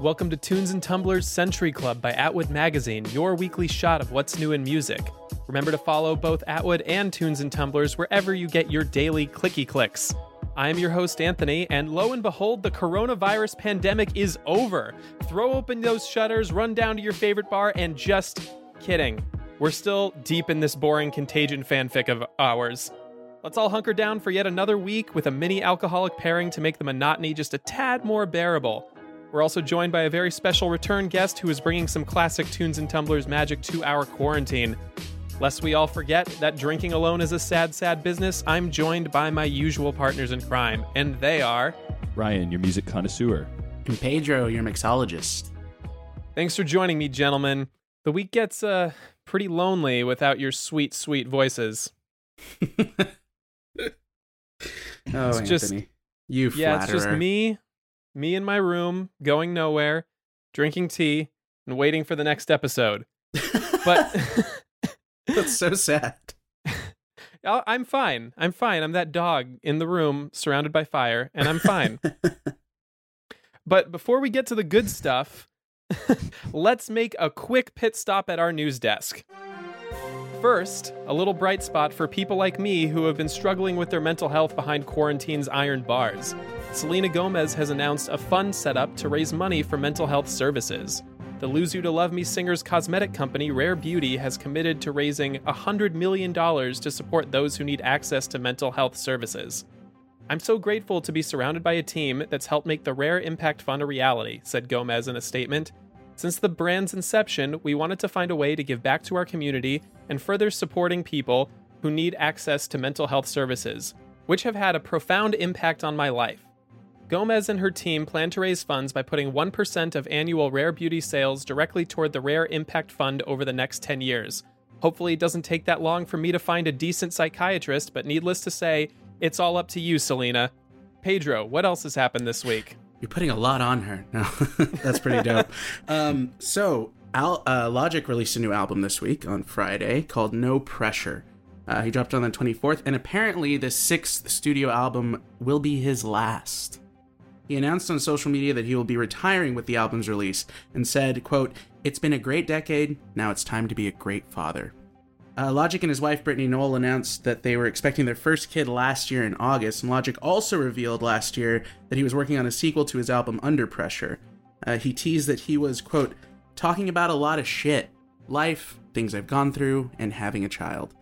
Welcome to Tunes and Tumblers Century Club by Atwood Magazine, your weekly shot of what's new in music. Remember to follow both Atwood and Tunes and Tumblers wherever you get your daily clicky clicks. I'm your host, Anthony, and lo and behold, the coronavirus pandemic is over. Throw open those shutters, run down to your favorite bar, and just kidding. We're still deep in this boring contagion fanfic of ours. Let's all hunker down for yet another week with a mini alcoholic pairing to make the monotony just a tad more bearable. We're also joined by a very special return guest who is bringing some classic tunes and tumblers magic to our quarantine. Lest we all forget that drinking alone is a sad, sad business, I'm joined by my usual partners in crime, and they are. Ryan, your music connoisseur. And Pedro, your mixologist. Thanks for joining me, gentlemen. The week gets uh, pretty lonely without your sweet, sweet voices. oh, It's Anthony. just- you Yeah, it's just me, me in my room, going nowhere, drinking tea, and waiting for the next episode. But That's so sad. I'm fine. I'm fine. I'm that dog in the room surrounded by fire, and I'm fine. but before we get to the good stuff, let's make a quick pit stop at our news desk. First, a little bright spot for people like me who have been struggling with their mental health behind quarantine's iron bars. Selena Gomez has announced a fund set up to raise money for mental health services. The Lose You to Love Me singer's cosmetic company, Rare Beauty, has committed to raising $100 million to support those who need access to mental health services. I'm so grateful to be surrounded by a team that's helped make the Rare Impact Fund a reality, said Gomez in a statement. Since the brand's inception, we wanted to find a way to give back to our community and further supporting people who need access to mental health services, which have had a profound impact on my life. Gomez and her team plan to raise funds by putting 1% of annual Rare Beauty sales directly toward the Rare Impact Fund over the next 10 years. Hopefully, it doesn't take that long for me to find a decent psychiatrist, but needless to say, it's all up to you, Selena. Pedro, what else has happened this week? You're putting a lot on her. No, that's pretty dope. um, so, Al- uh, Logic released a new album this week on Friday called No Pressure. Uh, he dropped it on the 24th, and apparently the sixth studio album will be his last. He announced on social media that he will be retiring with the album's release and said, quote, It's been a great decade, now it's time to be a great father. Uh, Logic and his wife Brittney Noell announced that they were expecting their first kid last year in August, and Logic also revealed last year that he was working on a sequel to his album Under Pressure. Uh, he teased that he was, quote, talking about a lot of shit life, things I've gone through, and having a child.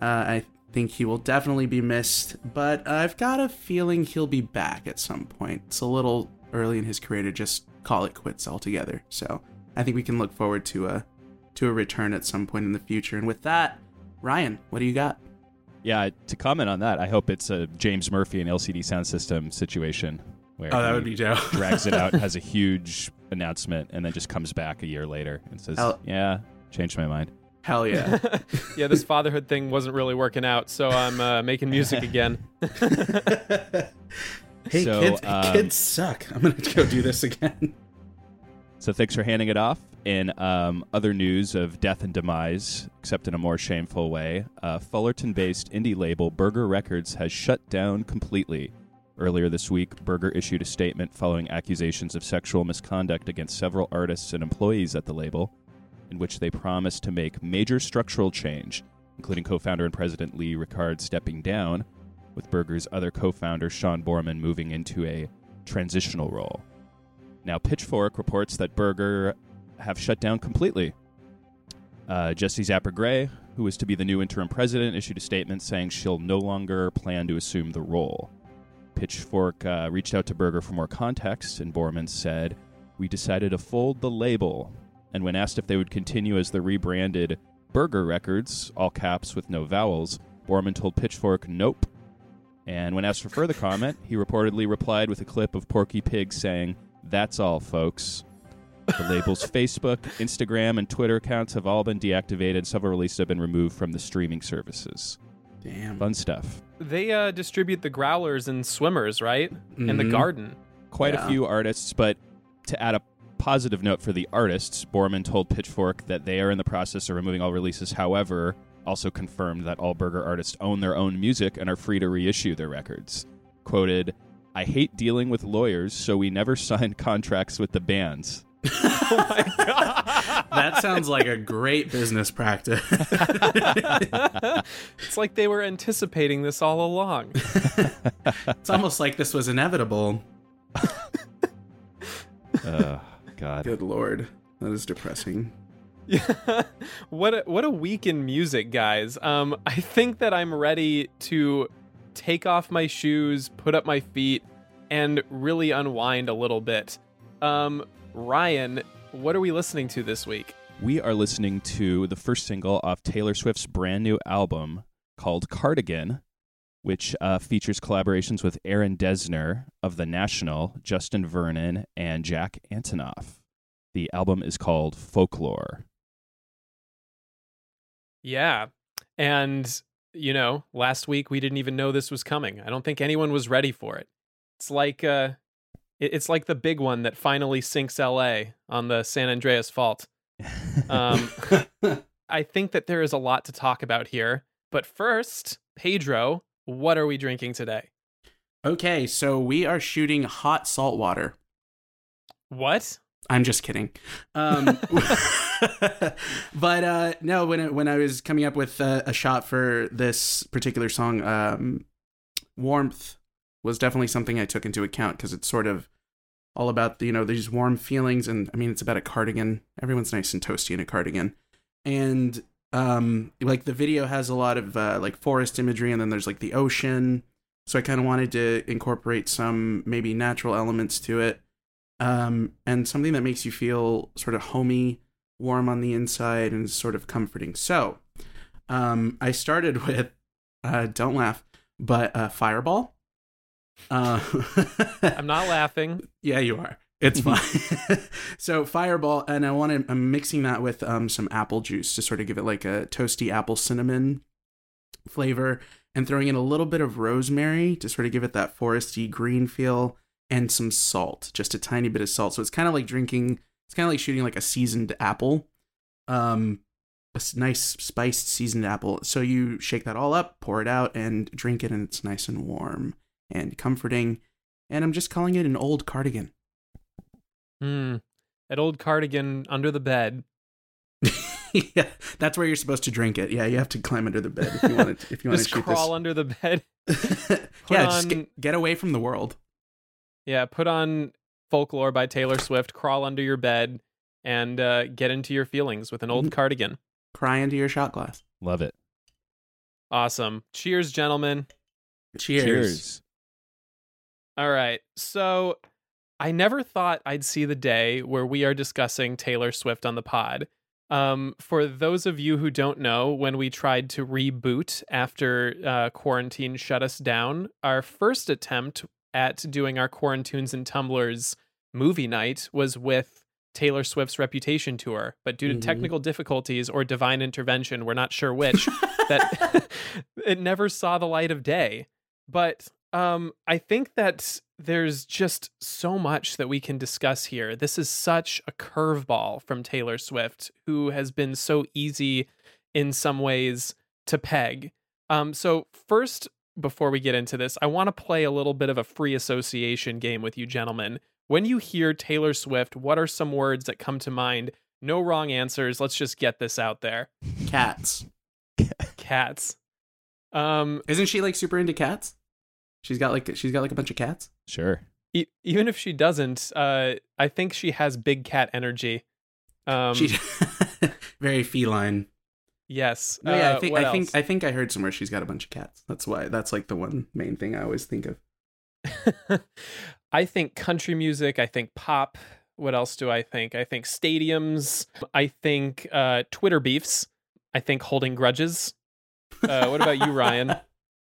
Uh, I think he will definitely be missed, but I've got a feeling he'll be back at some point. It's a little early in his career to just call it quits altogether, so I think we can look forward to a to a return at some point in the future. And with that, Ryan, what do you got? Yeah, to comment on that, I hope it's a James Murphy and LCD Soundsystem situation where Oh, that he would be dope. drags it out, has a huge announcement, and then just comes back a year later and says, Hell- "Yeah, changed my mind." Hell yeah. yeah, this fatherhood thing wasn't really working out, so I'm uh, making music again. hey, So, kids, um, kids suck. I'm going to go do this again. So thanks for handing it off. In um, other news of death and demise, except in a more shameful way, uh, Fullerton-based indie label Burger Records has shut down completely. Earlier this week, Burger issued a statement following accusations of sexual misconduct against several artists and employees at the label, in which they promised to make major structural change, including co founder and president Lee Rickard stepping down, with Burger's other co founder Sean Bohrman moving into a transitional role. Now, Pitchfork reports that Burger have shut down completely. Uh, Jessie Zapper Gray, who is to be the new interim president, issued a statement saying she'll no longer plan to assume the role. Pitchfork uh, reached out to Burger for more context, and Bohrman said, We decided to fold the label. And when asked if they would continue as the rebranded Burger Records, all caps with no vowels, Bohrman told Pitchfork, Nope. And when asked for further comment, he reportedly replied with a clip of Porky Pig saying, That's all, folks. The label's Facebook, Instagram, and Twitter accounts have all been deactivated. Several releases have been removed from the streaming services. Damn. Fun stuff. They uh, distribute the growlers and swimmers, right? In the Mhm. garden. quite Yeah. a few artists, but to add a positive note for the artists, Bohrman told Pitchfork that they are in the process of removing all releases. However, also confirmed that all Burger artists own their own music and are free to reissue their records. Quoted, I hate dealing with lawyers, so we never signed contracts with the bands. Oh my god. That sounds like a great business practice. it's like they were anticipating this all along. it's almost like this was inevitable. oh, God. Good lord. That is depressing. Yeah. what a, what a week in music, guys. Um, I think that I'm ready to take off my shoes, put up my feet, and really unwind a little bit. Um, Ryan, what are we listening to this week? We are listening to the first single off Taylor Swift's brand new album called Cardigan, which uh, features collaborations with Aaron Dessner of The National, Justin Vernon, and Jack Antonoff. The album is called Folklore. Yeah. And, you know, last week we didn't even know this was coming. I don't think anyone was ready for it. It's like uh it's like the big one that finally sinks LA on the San Andreas fault. Um I think that there is a lot to talk about here. But first, Pedro, what are we drinking today? okay, so we are shooting hot salt water. What? I'm just kidding. Um, but uh, no, when it, when I was coming up with uh, a shot for this particular song, um, warmth was definitely something I took into account because it's sort of all about you know these warm feelings, and I mean it's about a cardigan. Everyone's nice and toasty in a cardigan, and um, like the video has a lot of uh, like forest imagery, and then there's like the ocean. So I kind of wanted to incorporate some maybe natural elements to it um, and something that makes you feel sort of homey, warm on the inside, and sort of comforting. So, um, I started with, uh, don't laugh, but uh, Fireball. Uh, I'm not laughing. yeah, you are. It's fine. so Fireball, and I want to. I'm mixing that with um some apple juice to sort of give it like a toasty apple cinnamon flavor, and throwing in a little bit of rosemary to sort of give it that foresty green feel, and some salt, just a tiny bit of salt. So it's kind of like drinking. It's kind of like shooting like a seasoned apple, um, a nice spiced seasoned apple. So you shake that all up, pour it out, and drink it, and it's nice and warm and comforting. And I'm just calling it an old cardigan. Hmm. That old cardigan under the bed. yeah, that's where you're supposed to drink it. Yeah, you have to climb under the bed if you want to. If you want to Just shoot crawl under the bed. this. yeah, just get, get away from the world. Yeah, put on Folklore by Taylor Swift, crawl under your bed, and uh, get into your feelings with an old Mhm. cardigan. Cry into your shot glass. Love it. Awesome. Cheers, gentlemen. Cheers. Cheers. All right. So I never thought I'd see the day where we are discussing Taylor Swift on the pod. Um, for those of you who don't know, when we tried to reboot after uh, quarantine shut us down, our first attempt at doing our Quarantunes and Tumblers movie night was with Taylor Swift's Reputation tour. But due to Mhm. technical difficulties or divine intervention, we're not sure which, that it never saw the light of day. But um, I think that there's just so much that we can discuss here. This is such a curveball from Taylor Swift, who has been so easy in some ways to peg. Um, so first, before we get into this, I want to play a little bit of a free association game with you gentlemen. When you hear Taylor Swift, what are some words that come to mind? No wrong answers. Let's just get this out there. Cats. Cats. Um, Isn't she like super into cats? She's got like she's got like a bunch of cats. Sure. e- even if she doesn't, uh, I think she has big cat energy. Um, she very feline. yes. No, yeah, Uh, I think what I think? I think I heard somewhere she's got a bunch of cats. That's why that's like the one main thing I always think of. I think country music. I think pop. What else do I think? I think stadiums. I think uh, Twitter beefs. I think holding grudges. Uh, what about you, Ryan?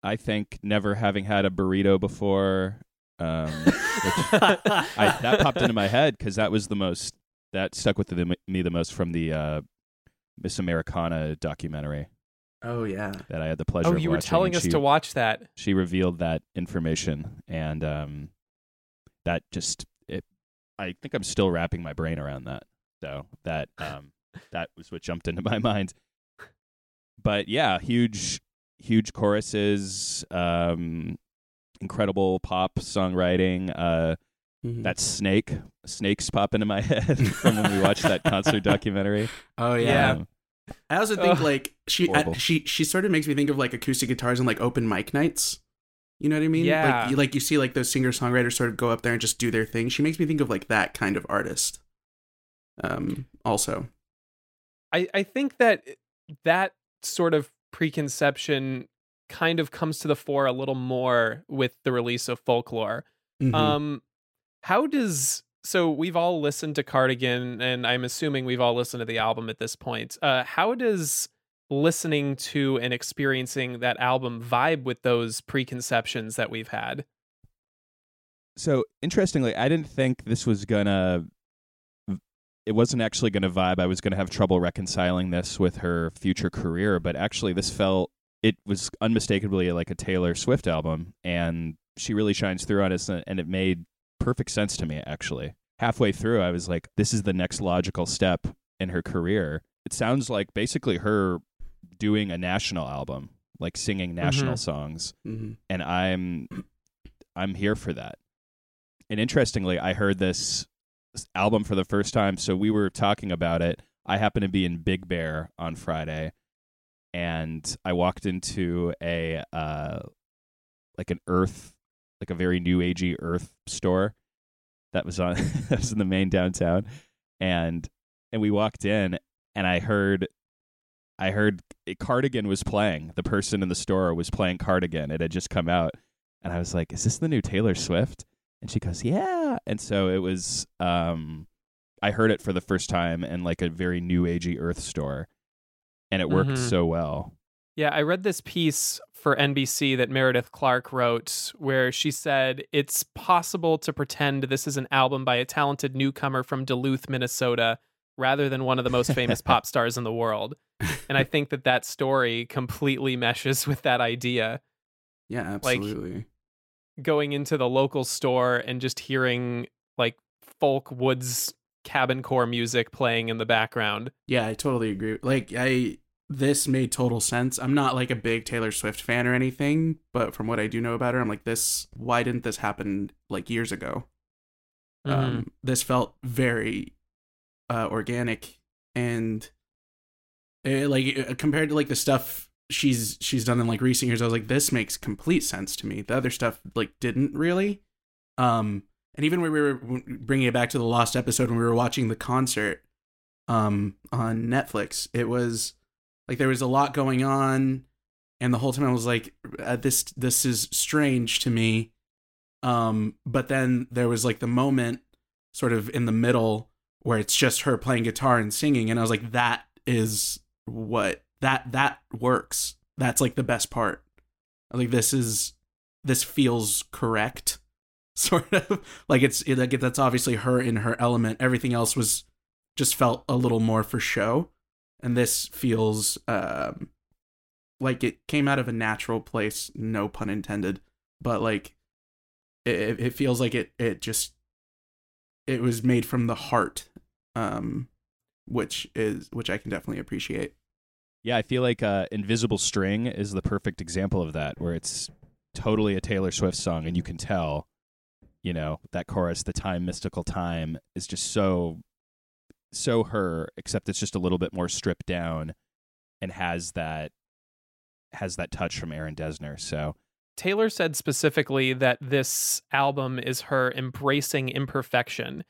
I think never having had a burrito before. Um, which I, that popped into my head because that was the most that stuck with the, me the most from the uh, Miss Americana documentary oh yeah. that I had the pleasure. Oh, of you were telling and us she, to watch that. She revealed that information, and um, that just it. I think I'm still wrapping my brain around that. So that um, that was what jumped into my mind. But yeah, huge, huge choruses, um, incredible pop songwriting. Uh, Mhm. that snake, snakes pop into my head from when we watched that concert documentary. oh Yeah. Um, I also think Ugh. like she Horrible. I, she she sort of makes me think of like acoustic guitars and like open mic nights. You know what I mean? Yeah. Like you, like you see like those singer songwriters sort of go up there and just do their thing. She makes me think of like that kind of artist. Um. Also. I, I think that that sort of preconception kind of comes to the fore a little more with the release of folklore. Mhm. Um, how does so we've all listened to Cardigan, and I'm assuming we've all listened to the album at this point. Uh, how does listening to and experiencing that album vibe with those preconceptions that we've had? so interestingly, I didn't think this was gonna. It wasn't actually gonna vibe. I was gonna have trouble reconciling this with her future career, but actually, this felt. It was unmistakably like a Taylor Swift album, and she really shines through on it, and it made perfect sense to me. Actually, halfway through, I was like, "This is the next logical step in her career." It sounds like basically her doing a national album, like singing national Mhm. songs Mhm. and I'm I'm here for that. And interestingly, I heard this album for the first time. So we were talking about it. I happened to be in Big Bear on Friday, and I walked into a uh, like an Earth, like a very new agey Earth store that was on that was in the main downtown, and and we walked in, and I heard I heard Cardigan was playing. The person in the store was playing Cardigan. It had just come out, and I was like, "Is this the new Taylor Swift?" And she goes, "Yeah." And so it was. Um, I heard it for the first time in like a very new agey Earth store, and it worked Mhm. so well. Yeah, I read this piece for NBC that Meredith Clark wrote where she said it's possible to pretend this is an album by a talented newcomer from Duluth, Minnesota, rather than one of the most famous pop stars in the world. And I think that that story completely meshes with that idea. Yeah, like- absolutely. Going into the local store and just hearing like folk woods cabin core music playing in the background. yeah, I totally agree. Like I this made total sense. I'm not like a big Taylor Swift fan or anything, but from what I do know about her, I'm like this why didn't this happen like years ago? Mm-hmm. Um this felt very uh organic and eh, like uh, compared to like the stuff she's she's done in like recent years, I was like this makes complete sense to me. The other stuff like didn't really. Um and even when we were bringing it back to the lost episode when we were watching the concert um on Netflix, it was like there was a lot going on and the whole time I was like uh, this this is strange to me. Um but then there was like the moment sort of in the middle where it's just her playing guitar and singing and I was like that is what that that works. That's like the best part. Think this is this feels correct sort of. Like it's it, like that's obviously her in her element. Everything else was just felt a little more for show. And this feels um like it came out of a natural place no pun intended. But like it, it feels like it it just it was made from the heart um which is which i can definitely appreciate Yeah, I feel like uh, Invisible String is the perfect example of that, where it's totally a Taylor Swift song, and you can tell, you know, that chorus, the time, mystical time, is just so, so her, except it's just a little bit more stripped down and has that, has that touch from Aaron Dessner. So, Taylor said specifically that this album is her embracing imperfection.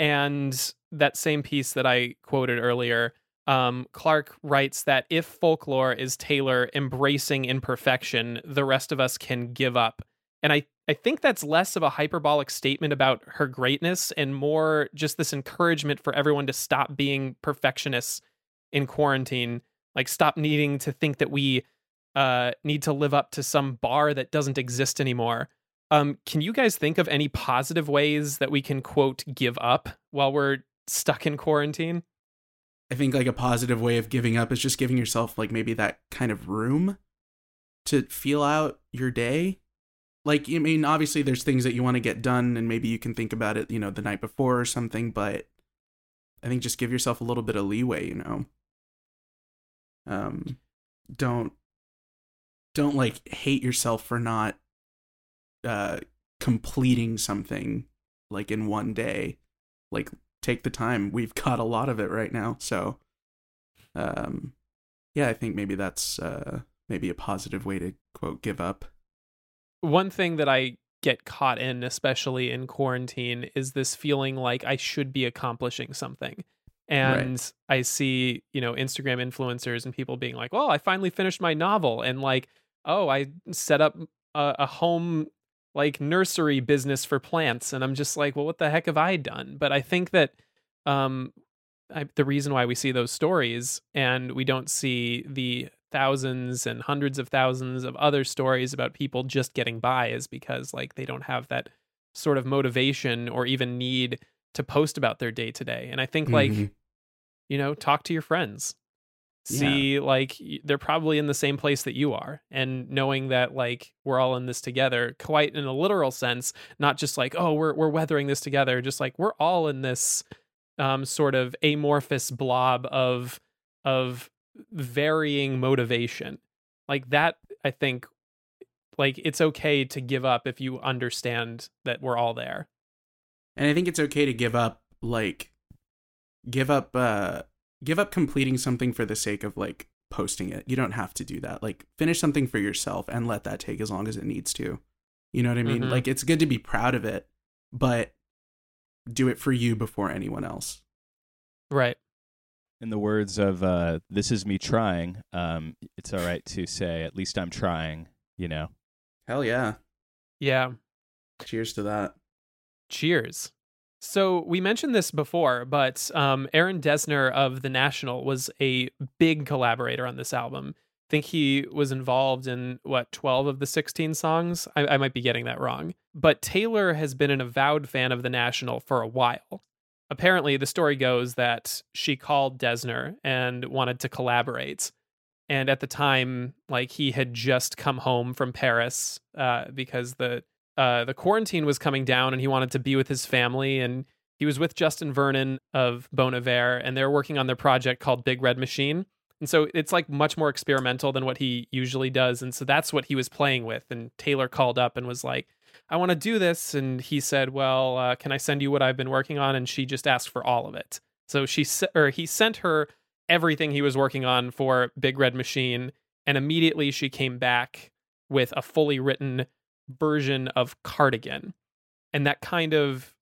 And that same piece that I quoted earlier, um, Clark writes that if folklore is Taylor embracing imperfection, the rest of us can give up. And I, I think that's less of a hyperbolic statement about her greatness and more just this encouragement for everyone to stop being perfectionists in quarantine. Like, stop needing to think that we uh, need to live up to some bar that doesn't exist anymore. Um, can you guys think of any positive ways that we can quote give up while we're stuck in quarantine? I think like a positive way of giving up is just giving yourself like maybe that kind of room to feel out your day. Like I mean, obviously there's things that you want to get done and maybe you can think about it, you know, the night before or something, but I think just give yourself a little bit of leeway, you know. Um don't don't like hate yourself for not uh completing something like in one day. Like take the time. We've got a lot of it right now. So um yeah, I think maybe that's uh maybe a positive way to quote give up. One thing that I get caught in especially in quarantine is this feeling like I should be accomplishing something. And right. I see, you know, Instagram influencers and people being like, "Well, I finally finished my novel." And like, "Oh, I set up a, a home like nursery business for plants and i'm just like well what the heck have i done? But i think that um I, the reason why we see those stories and we don't see the thousands and hundreds of thousands of other stories about people just getting by is because like they don't have that sort of motivation or even need to post about their day to day and i think like mm-hmm. you know talk to your friends see yeah. like they're probably in the same place that you are and knowing that like we're all in this together quite in a literal sense not just like oh we're we're weathering this together just like we're all in this um sort of amorphous blob of of varying motivation like that i think like it's okay to give up if you understand that we're all there and i think it's okay to give up like give up uh give up completing something for the sake of like posting it. You don't have to do that. Like finish something for yourself and let that take as long as it needs to. You know what I mean? Mm-hmm. Like it's good to be proud of it, but do it for you before anyone else. Right. In the words of uh this is me trying, um it's all right to say at least I'm trying, you know. Hell yeah. Yeah. Cheers to that. Cheers. So we mentioned this before, but um, Aaron Dessner of The National was a big collaborator on this album. I think he was involved in what 12 of the 16 songs. I, I might be getting that wrong. But Taylor has been an avowed fan of The National for a while. Apparently, the story goes that she called Dessner and wanted to collaborate. And at the time, like he had just come home from Paris uh, because the uh, the quarantine was coming down and he wanted to be with his family. And he was with Justin Vernon of Bon Iver, and they're working on their project called Big Red Machine. And so it's like much more experimental than what he usually does. And so that's what he was playing with. And Taylor called up and was like, I want to do this. And he said, Well, uh, can I send you what I've been working on? And she just asked for all of it. So she or he sent her everything he was working on for Big Red Machine. And immediately she came back with a fully written version of Cardigan. And that kind of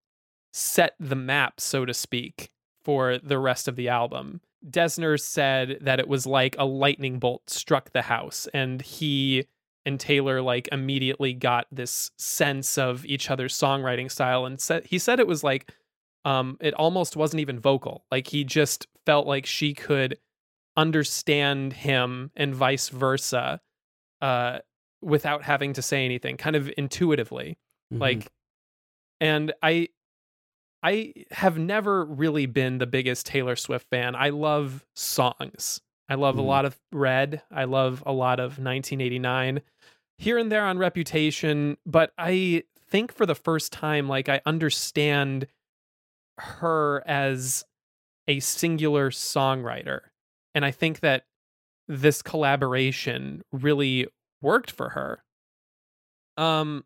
set the map, so to speak, for the rest of the album. Dessner said that it was like a lightning bolt struck the house, and he and Taylor like immediately got this sense of each other's songwriting style, and said he said it was like um, it almost wasn't even vocal. Like he just felt like she could understand him and vice versa uh, without having to say anything, kind of intuitively. Mm-hmm. Like and I I have never really been the biggest Taylor Swift fan. I love songs. I love mm-hmm. a lot of Red. I love a lot of 1989. Here and there on Reputation, but I think for the first time like I understand her as a singular songwriter. And I think that this collaboration really worked for her. Um,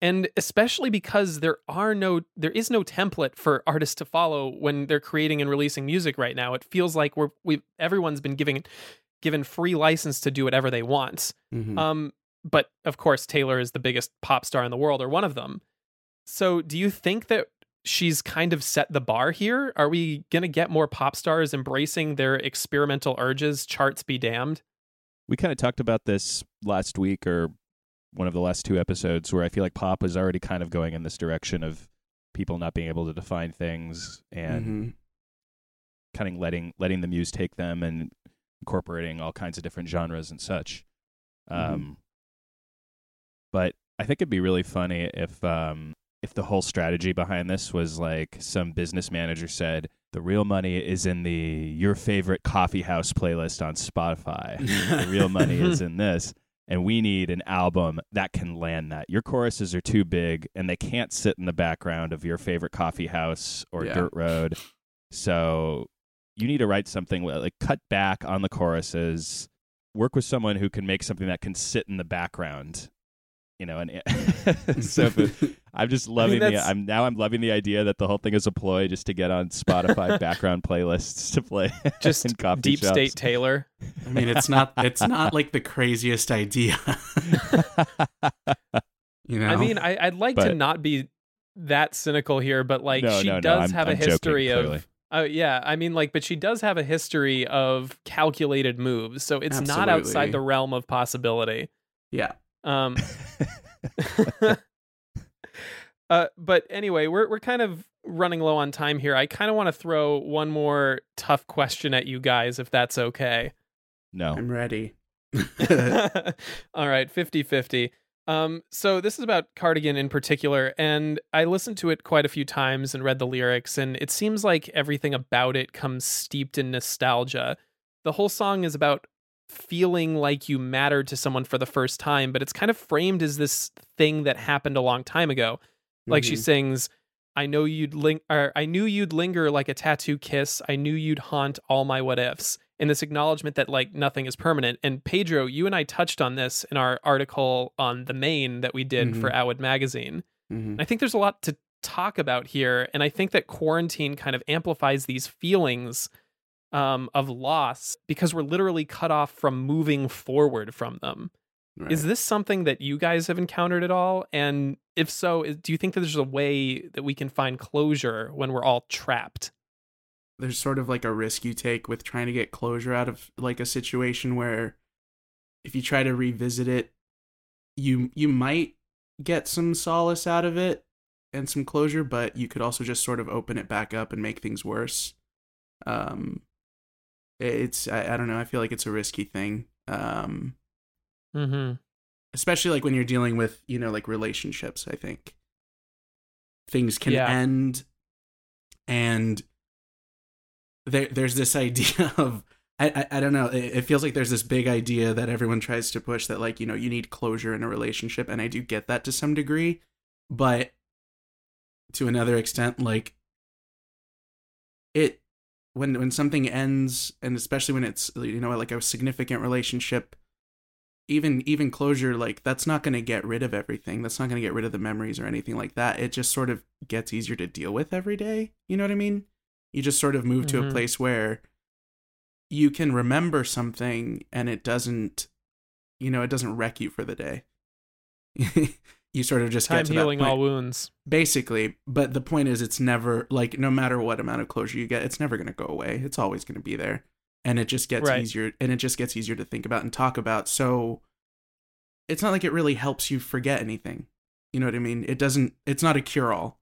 and especially because there are no there is no template for artists to follow when they're creating and releasing music right now. It feels like we're we everyone's been giving given free license to do whatever they want. Mhm. Um, but of course, Taylor is the biggest pop star in the world, or one of them. So, do you think that she's kind of set the bar here? Are we going to get more pop stars embracing their experimental urges? Charts be damned. We kind of talked about this last week or one of the last two episodes where I feel like pop is already kind of going in this direction of people not being able to define things and Mhm. kind of letting letting the muse take them and incorporating all kinds of different genres and such. Mhm. Um, but I think it'd be really funny if um, if the whole strategy behind this was like some business manager said the real money is in the your favorite coffee house playlist on Spotify. the real money is in this. And we need an album that can land that. Your choruses are too big and they can't sit in the background of your favorite coffee house or Yeah. dirt road. So you need to write something like cut back on the choruses, work with someone who can make something that can sit in the background. You know, and so I'm just loving the. I'm now I'm loving the idea that the whole thing is a ploy just to get on Spotify background playlists to play. in Just coffee deep shops. state Taylor. I mean, it's not it's not like the craziest idea. you know, I mean, I, I'd like to not be that cynical here, but like No, she no, no, does I'm- have a I'm joking, history clearly. of. Oh yeah, I mean, like, but she does have a history of calculated moves, so it's not outside the realm of possibility. yeah. Um, uh, but anyway, we're we're kind of running low on time here. I kind of want to throw one more tough question at you guys, if that's okay. no. I'm ready. All right, 50 50. Um, so this is about Cardigan in particular, and I listened to it quite a few times and read the lyrics, and it seems like everything about it comes steeped in nostalgia. The whole song is about feeling like you mattered to someone for the first time, but it's kind of framed as this thing that happened a long time ago. Like she Mhm. sings, I know you'd ling- or I knew you'd linger like a tattoo kiss. I knew you'd haunt all my what ifs. In this acknowledgement that like nothing is permanent. And Pedro, you and I touched on this in our article on the main that we did for Atwood Magazine. Mhm. I think there's a lot to talk about here, and I think that quarantine kind of amplifies these feelings um, of loss because we're literally cut off from moving forward from them. Right. Is this something that you guys have encountered at all? And if so, is- do you think that there's a way that we can find closure when we're all trapped? there's sort of like a risk you take with trying to get closure out of like a situation where if you try to revisit it you you might get some solace out of it and some closure but you could also just sort of open it back up and make things worse um it's i, I don't know i feel like it's a risky thing um Mm-hmm. especially like when you're dealing with you know like relationships i think things can Yeah. end and there there's this idea of I, I, I don't know it, it feels like there's this big idea that everyone tries to push that like you know you need closure in a relationship and i do get that to some degree but to another extent like it when when something ends and especially when it's you know like a significant relationship even even closure like that's not going to get rid of everything. That's not going to get rid of the memories or anything like that. It just sort of gets easier to deal with every day. You know what i mean? You just sort of move to Mhm. a place where you can remember something and it doesn't you know it doesn't wreck you for the day you sort of just Time get to healing all wounds. basically but the point is it's never like no matter what amount of closure you get it's never going to go away. It's always going to be there. And it just gets Right. easier and it just gets easier to think about and talk about. So it's not like it really helps you forget anything. You know what i mean? It doesn't it's not a cure all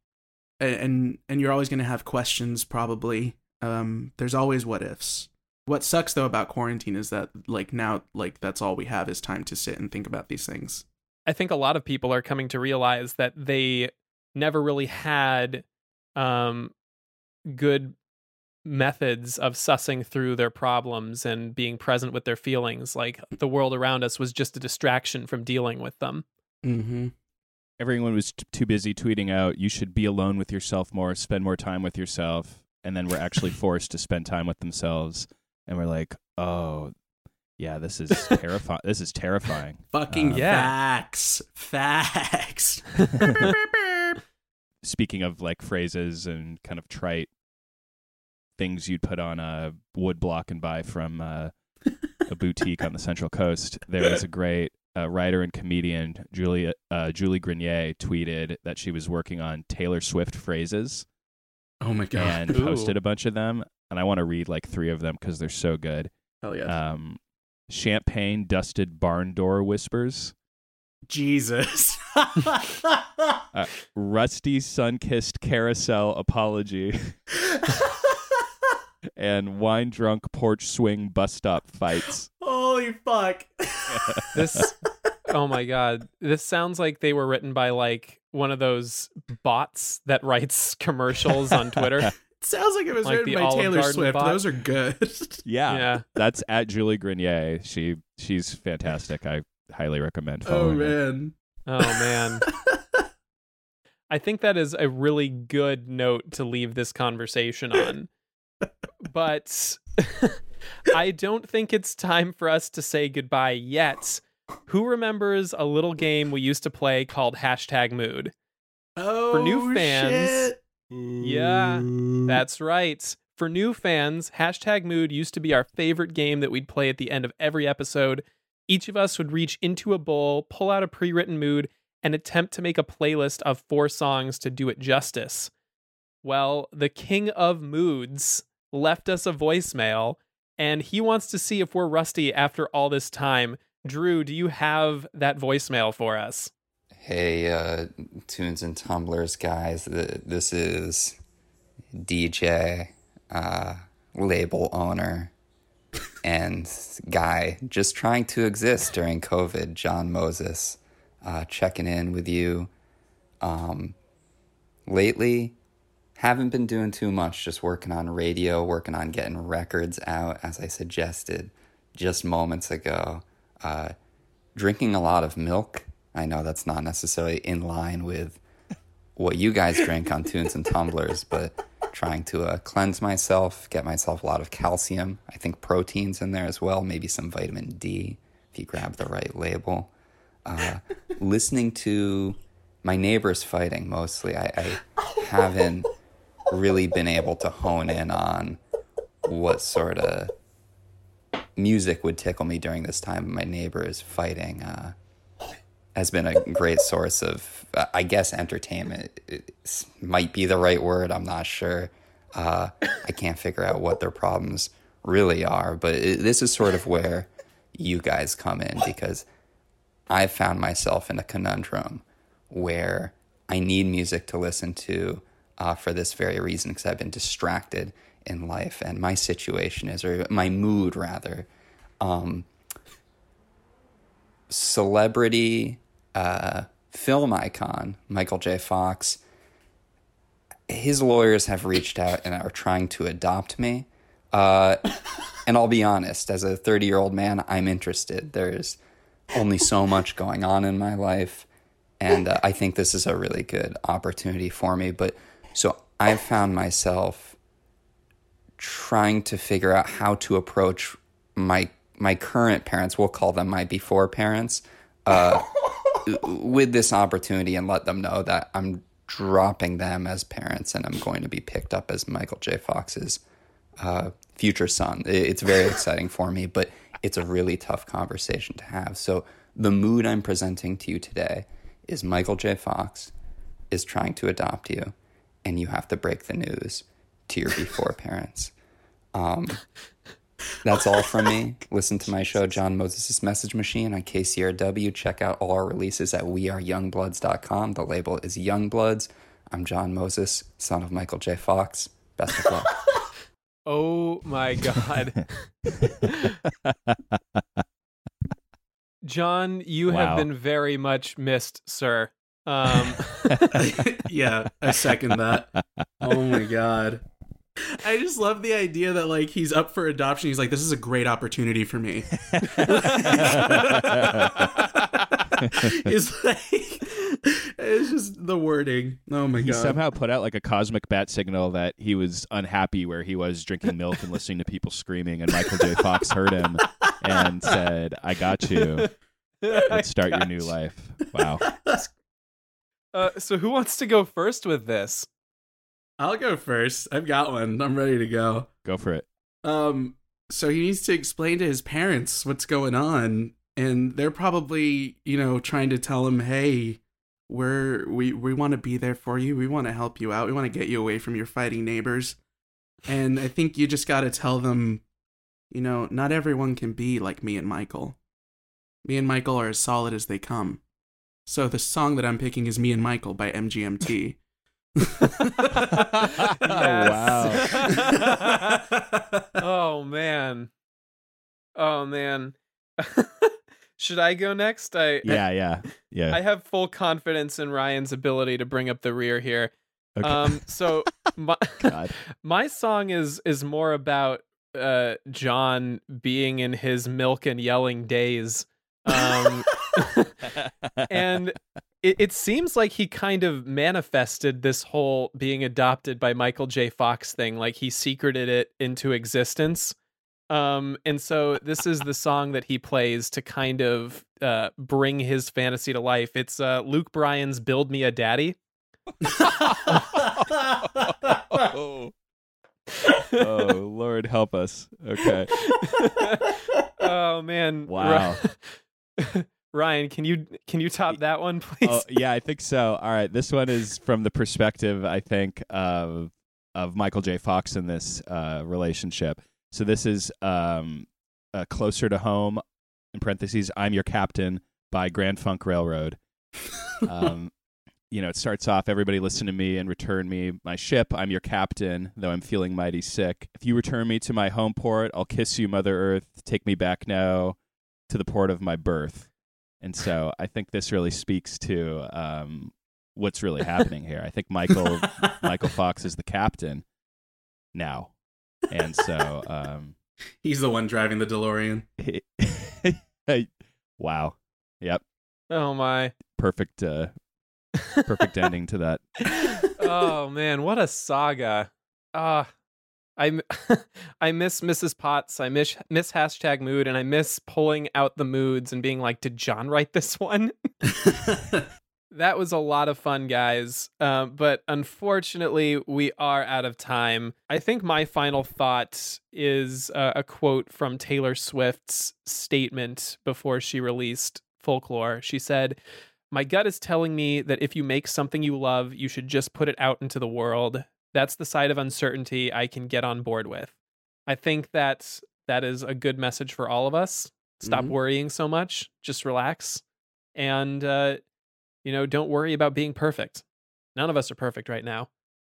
and and, and you're always going to have questions probably. Um there's always what ifs. What sucks though about quarantine is that like now like that's all we have is time to sit and think about these things I think a lot of people are coming to realize that they never really had um, good methods of sussing through their problems and being present with their feelings. Like the world around us was just a distraction from dealing with them. mm-hmm Everyone was t- too busy tweeting out, "You should be alone with yourself more, spend more time with yourself," and then we're actually forced to spend time with themselves, and we're like, "Oh, Yeah, this is terrifying. this is terrifying. Fucking Yeah. facts. Facts. Speaking of like phrases and kind of trite things you'd put on a wood block and buy from uh, a boutique on the Central Coast, there was a great uh, writer and comedian, Julia uh, Julie Grenier, tweeted that she was working on Taylor Swift phrases oh my god. and Ooh. posted a bunch of them. And I want to read like three of them because they're so good. Hell yeah. Um, champagne dusted barn door whispers, Jesus. uh, rusty sun kissed carousel apology, and wine drunk porch swing bus stop fights. Holy fuck. This Oh my god. This sounds like they were written by like one of those bots that writes commercials on Twitter. Sounds like it was Like written by Olive Taylor Garden Swift. bot. Those are good. Yeah, yeah. that's at Julie Grenier. She she's fantastic. I highly recommend oh following her. man. Oh man. I think that is a really good note to leave this conversation on. But I don't think it's time for us to say goodbye yet. Who remembers a little game we used to play called hashtag mood? Oh, new fans, shit. Yeah, mm. that's right. For new fans, hashtag mood used to be our favorite game that we'd play at the end of every episode. Each of us would reach into a bowl, pull out a pre written mood, and attempt to make a playlist of four songs to do it justice. Well, the king of moods left us a voicemail, and he wants to see if we're rusty after all this time. Drew, do you have that voicemail for us? Hey, uh, tunes and tumblers, guys. This is DJ, uh, label owner, and guy just trying to exist during COVID. John Moses, uh, checking in with you. Um, lately, haven't been doing too much. Just working on radio, working on getting records out, as I suggested just moments ago. Uh, drinking a lot of milk. I know that's not necessarily in line with what you guys drink on tunes and tumblers, but trying to uh, cleanse myself, get myself a lot of calcium. I think proteins in there as well, maybe some vitamin D if you grab the right label. Uh, listening to my neighbors fighting mostly. I, I haven't really been able to hone in on what sort of music would tickle me during this time. My neighbors fighting uh, has been a great source of, uh, I guess, entertainment It might be the right word. I'm not sure. Uh, I can't figure out what their problems really are, but it, this is sort of where you guys come in because I found myself in a conundrum where I need music to listen to uh, for this very reason because I've been distracted in life, and my situation is, or my mood rather, um, celebrity uh, film icon Michael J. Fox. His lawyers have reached out and are trying to adopt me. Uh, and I'll be honest, as a 30 year old man, I'm interested. There's only so much going on in my life. And uh, I think this is a really good opportunity for me. But so I've found myself trying to figure out how to approach my my current parents. We'll call them my before parents. Uh, with this opportunity and let them know that I'm dropping them as parents and I'm going to be picked up as Michael J. Fox's uh, future son. It's very exciting for me, but it's a really tough conversation to have. So, the mood I'm presenting to you today is Michael J. Fox is trying to adopt you, and you have to break the news to your before parents. Um, that's all from me. Listen to my show, John Moses' Message Machine on KCRW. Check out all our releases at weareyoungbloods.com. The label is Youngbloods. I'm John Moses, son of Michael J. Fox. Best of luck. Oh my god. John, you Wow. have been very much missed, sir. Um yeah, I second that. Oh my god. I just love the idea that like he's up for adoption. He's like, this is a great opportunity for me. it's like it's just the wording. Oh my He god. He somehow put out like a cosmic bat signal that he was unhappy where he was drinking milk and listening to people screaming, and Michael J. Fox heard him and said, "I got you. Let's start your new life." Wow. Uh, so who wants to go first with this? I'll go first. I've got one. I'm ready to go. Go for it. Um, so he needs to explain to his parents what's going on, and they're probably, you know, trying to tell him, "Hey, we're we we want to be there for you. We want to help you out. We want to get you away from your fighting neighbors." And I think you just got to tell them, you know, not everyone can be like me and Michael. Me and Michael are as solid as they come. So the song that I'm picking is "Me and Michael" by MGMT. oh man. Oh man. Should I go next? I Yeah, yeah, yeah. I have full confidence in Ryan's ability to bring up the rear here. Okay. Um so my God. my song is is more about uh John being in his milk and yelling days. Um and it, it seems like he kind of manifested this whole being adopted by Michael J. Fox thing, like he secreted it into existence. Um, and so this is the song that he plays to kind of uh, bring his fantasy to life. It's uh, Luke Bryan's "Build Me a Daddy." oh. oh, Lord help us. Okay. oh man! Wow. Ryan, can you can you top that one, please? Oh, yeah, I think so. All right, this one is from the perspective, I think, of of Michael J. Fox in this uh, relationship. So this is um, uh, closer to home. In parentheses, I'm your captain by Grand Funk Railroad. Um, you know, it starts off, everybody listen to me and return me my ship. I'm your captain, though I'm feeling mighty sick. If you return me to my home port, I'll kiss you, Mother Earth. Take me back now to the port of my birth. And so I think this really speaks to um, what's really happening here. I think Michael Michael Fox is the captain now, and so um, He's the one driving the DeLorean. wow, yep, oh my! perfect, uh, perfect ending to that. oh man, what a saga! Ah, I I miss Mrs. Potts. I miss miss hashtag mood, and I miss pulling out the moods and being like, "Did John write this one?" that was a lot of fun, guys. Um, but unfortunately, we are out of time. I think my final thought is uh, a quote from Taylor Swift's statement before she released Folklore. She said. My gut is telling me that if you make something you love, you should just put it out into the world. That's the side of uncertainty I can get on board with. I think that that is a good message for all of us. Stop Mhm. worrying so much, just relax. And uh you know, don't worry about being perfect. None of us are perfect right now.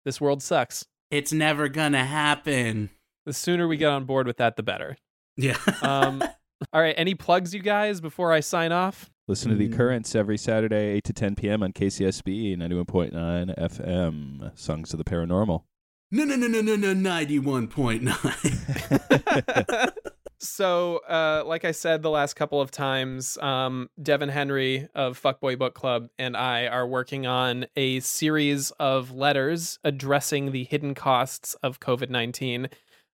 This world sucks. it's never gonna happen. The sooner we get on board with that the better. Yeah. Um all right, any plugs you guys before I sign off? Listen to the occurrence every Saturday, eight to ten p.m. on KCSB ninety one point nine FM. Songs of the Paranormal. no, no, no, no, no, no, ninety-one point nine. So, uh, like I said the last couple of times, um, Devin Henry of Fuckboy Book Club and I are working on a series of letters addressing the hidden costs of COVID 19.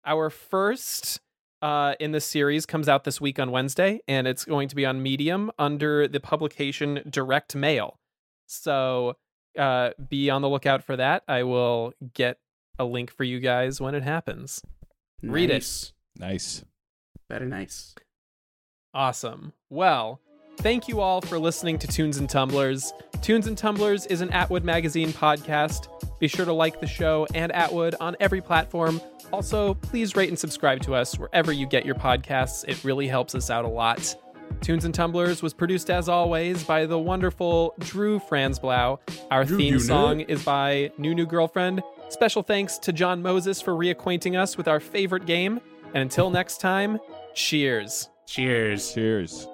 Our first uh, in the series comes out this week on Wednesday, and it's going to be on Medium under the publication Direct Mail. So, uh, be on the lookout for that. I will get a link for you guys when it happens. Read it. Nice. Nice. Very nice. Awesome. Well, thank you all for listening to Tunes and Tumblers. Tunes and Tumblers is an Atwood Magazine podcast. Be sure to like the show and Atwood on every platform. Also, please rate and subscribe to us wherever you get your podcasts. It really helps us out a lot. Tunes and Tumblers was produced as always by the wonderful Drew Franzblau. Our Drew, theme you song know. is by New New Girlfriend. Special thanks to John Moses for reacquainting us with our favorite game. And until next time, cheers. Cheers. Cheers.